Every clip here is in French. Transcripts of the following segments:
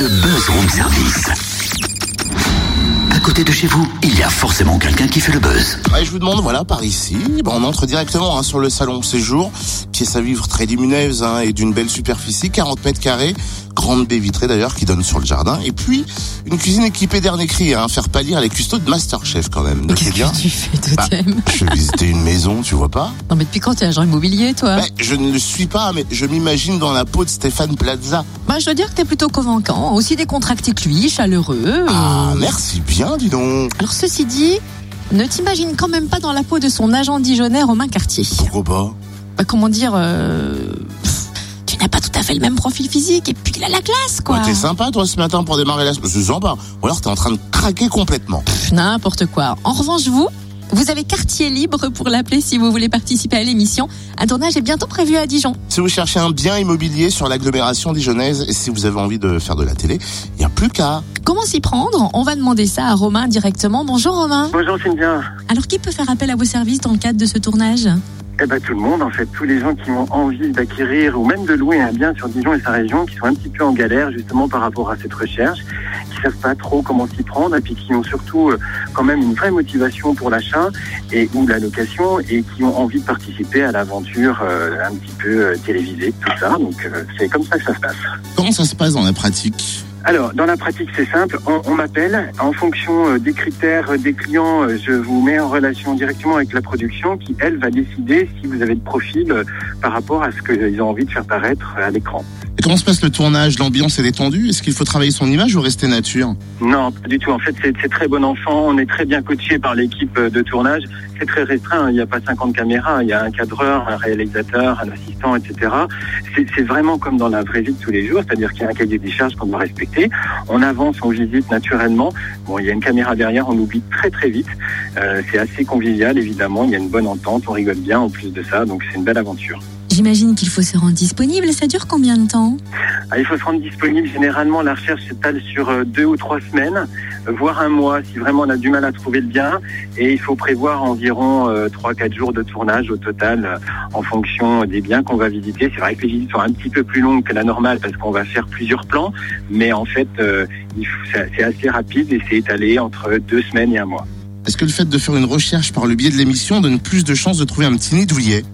le buzz room service. À côté de chez vous, il y a forcément quelqu'un qui fait le buzz. Ouais, je vous demande, voilà, par ici, bon, on entre directement hein, sur le salon séjour, pièce à vivre très lumineuse hein, et d'une belle superficie, 40 mètres carrés, grande baie vitrée d'ailleurs qui donne sur le jardin, et puis une cuisine équipée dernier cri, hein, faire pâlir les custos de Masterchef quand même. Donc, Qu'est-ce que tu fais, Bah, Totem je vais visiter une maison, tu vois pas Non, mais depuis quand t'es agent immobilier, toi Ouais, Je ne le suis pas, mais je m'imagine dans la peau de Stéphane Plaza. Bah, je dois dire que t'es plutôt convaincant. Aussi décontracté que lui, chaleureux. Ah, Euh, merci bien, dis donc. Alors, ceci dit, ne t'imagine quand même pas dans la peau de son agent dijonnais Romain Cartier. Pourquoi pas? Bah, comment dire euh, fait le même profil physique et puis il a la classe, quoi. Ouais, T'es sympa toi ce matin pour démarrer la semaine. C'est sympa. Ou alors t'es en train de craquer complètement. Pff, N'importe quoi. En revanche, vous, vous avez quartier libre pour l'appeler si vous voulez participer à l'émission. Un tournage est bientôt prévu à Dijon. Si vous cherchez un bien immobilier sur l'agglomération dijonnaise et si vous avez envie de faire de la télé, il n'y a plus qu'à. Comment s'y prendre? On va demander ça à Romain directement. Bonjour Romain. Bonjour Cynthia. Alors qui peut faire appel à vos services dans le cadre de ce tournage? Eh ben tout le monde en fait, tous les gens qui ont envie d'acquérir ou même de louer un bien sur Dijon et sa région, qui sont un petit peu en galère justement par rapport à cette recherche, qui savent pas trop comment s'y prendre et puis qui ont surtout euh, quand même une vraie motivation pour l'achat et ou la location et qui ont envie de participer à l'aventure euh, un petit peu euh, télévisée, tout ça. Donc c'est comme ça que ça se passe. Comment ça se passe dans la pratique? Alors, dans la pratique, c'est simple. On, m'appelle en fonction euh, des critères euh, des clients. euh, Je vous mets en relation directement avec la production qui, elle, va décider si vous avez de profil par rapport à ce qu'ils ont envie de faire paraître à l'écran. Comment se passe le tournage? L'ambiance est détendue Est-ce qu'il faut travailler son image ou rester nature? Non, pas du tout. En fait, c'est très bon enfant. On est très bien coaché par l'équipe euh, de tournage. C'est très restreint. Il n'y a pas 50 caméras. Il y a un cadreur, un réalisateur, un assistant, etc. C'est c'est vraiment comme dans la vraie vie de tous les jours. C'est-à-dire qu'il y a un cahier des charges qu'on doit respecter. On avance, on visite naturellement. Bon, il y a une caméra derrière. On oublie très très vite. Euh, c'est assez convivial, évidemment. Il y a une bonne entente. On rigole bien en plus de ça. Donc c'est une belle aventure. J'imagine qu'il faut se rendre disponible. Ça dure combien de temps Ah, il faut se rendre disponible. Généralement, la recherche s'étale sur euh, deux ou trois semaines, euh, voire un mois si vraiment on a du mal à trouver le bien. Et il faut prévoir environ euh, trois, quatre jours de tournage au total en fonction des biens qu'on va visiter. C'est vrai que les visites sont un petit peu plus longues que la normale parce qu'on va faire plusieurs plans, mais en fait, c'est assez rapide et c'est étalé entre deux semaines et un mois. Est-ce que le fait de faire une recherche par le biais de l'émission donne plus de chances de trouver un petit nid douillet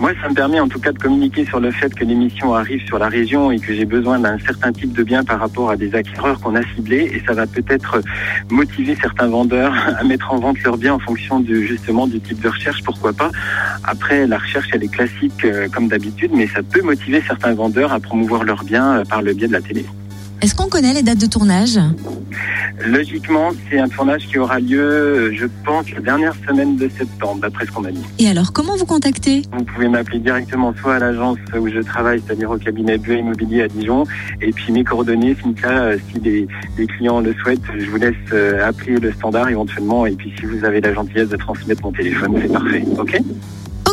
Moi, ça me permet en tout cas de communiquer sur le fait que l'émission arrive sur la région et que j'ai besoin d'un certain type de bien par rapport à des acquéreurs qu'on a ciblés et ça va peut-être motiver certains vendeurs à mettre en vente leurs biens en fonction justement du type de recherche, pourquoi pas. Après, la recherche, elle est classique euh, comme d'habitude, mais ça peut motiver certains vendeurs à promouvoir leurs biens euh, par le biais de la télé. Est-ce qu'on connaît les dates de tournage? Logiquement, c'est un tournage qui aura lieu, euh, je pense, la dernière semaine de septembre, d'après ce qu'on m'a dit. Et alors, comment vous contactez? Vous pouvez m'appeler directement soit à l'agence où je travaille, c'est-à-dire au cabinet Bleu Immobilier à Dijon, et puis mes coordonnées, Cynthia, euh, si les, les clients le souhaitent, je vous laisse euh, appeler le standard éventuellement, et puis si vous avez la gentillesse de transmettre mon téléphone, c'est parfait, ok?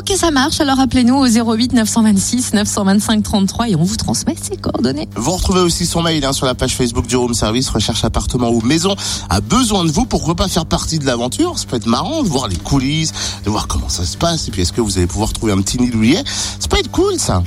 Ok, ça marche. Alors appelez-nous au 08 926 925 33 et on vous transmet ses coordonnées. Vous retrouvez aussi son mail hein, sur la page Facebook du Room Service, recherche appartement ou maison, a besoin de vous, pourquoi pas faire partie de l'aventure. Ça peut être marrant de voir les coulisses, de voir comment ça se passe, et puis est-ce que vous allez pouvoir trouver un petit nid douillet Ça peut être cool ça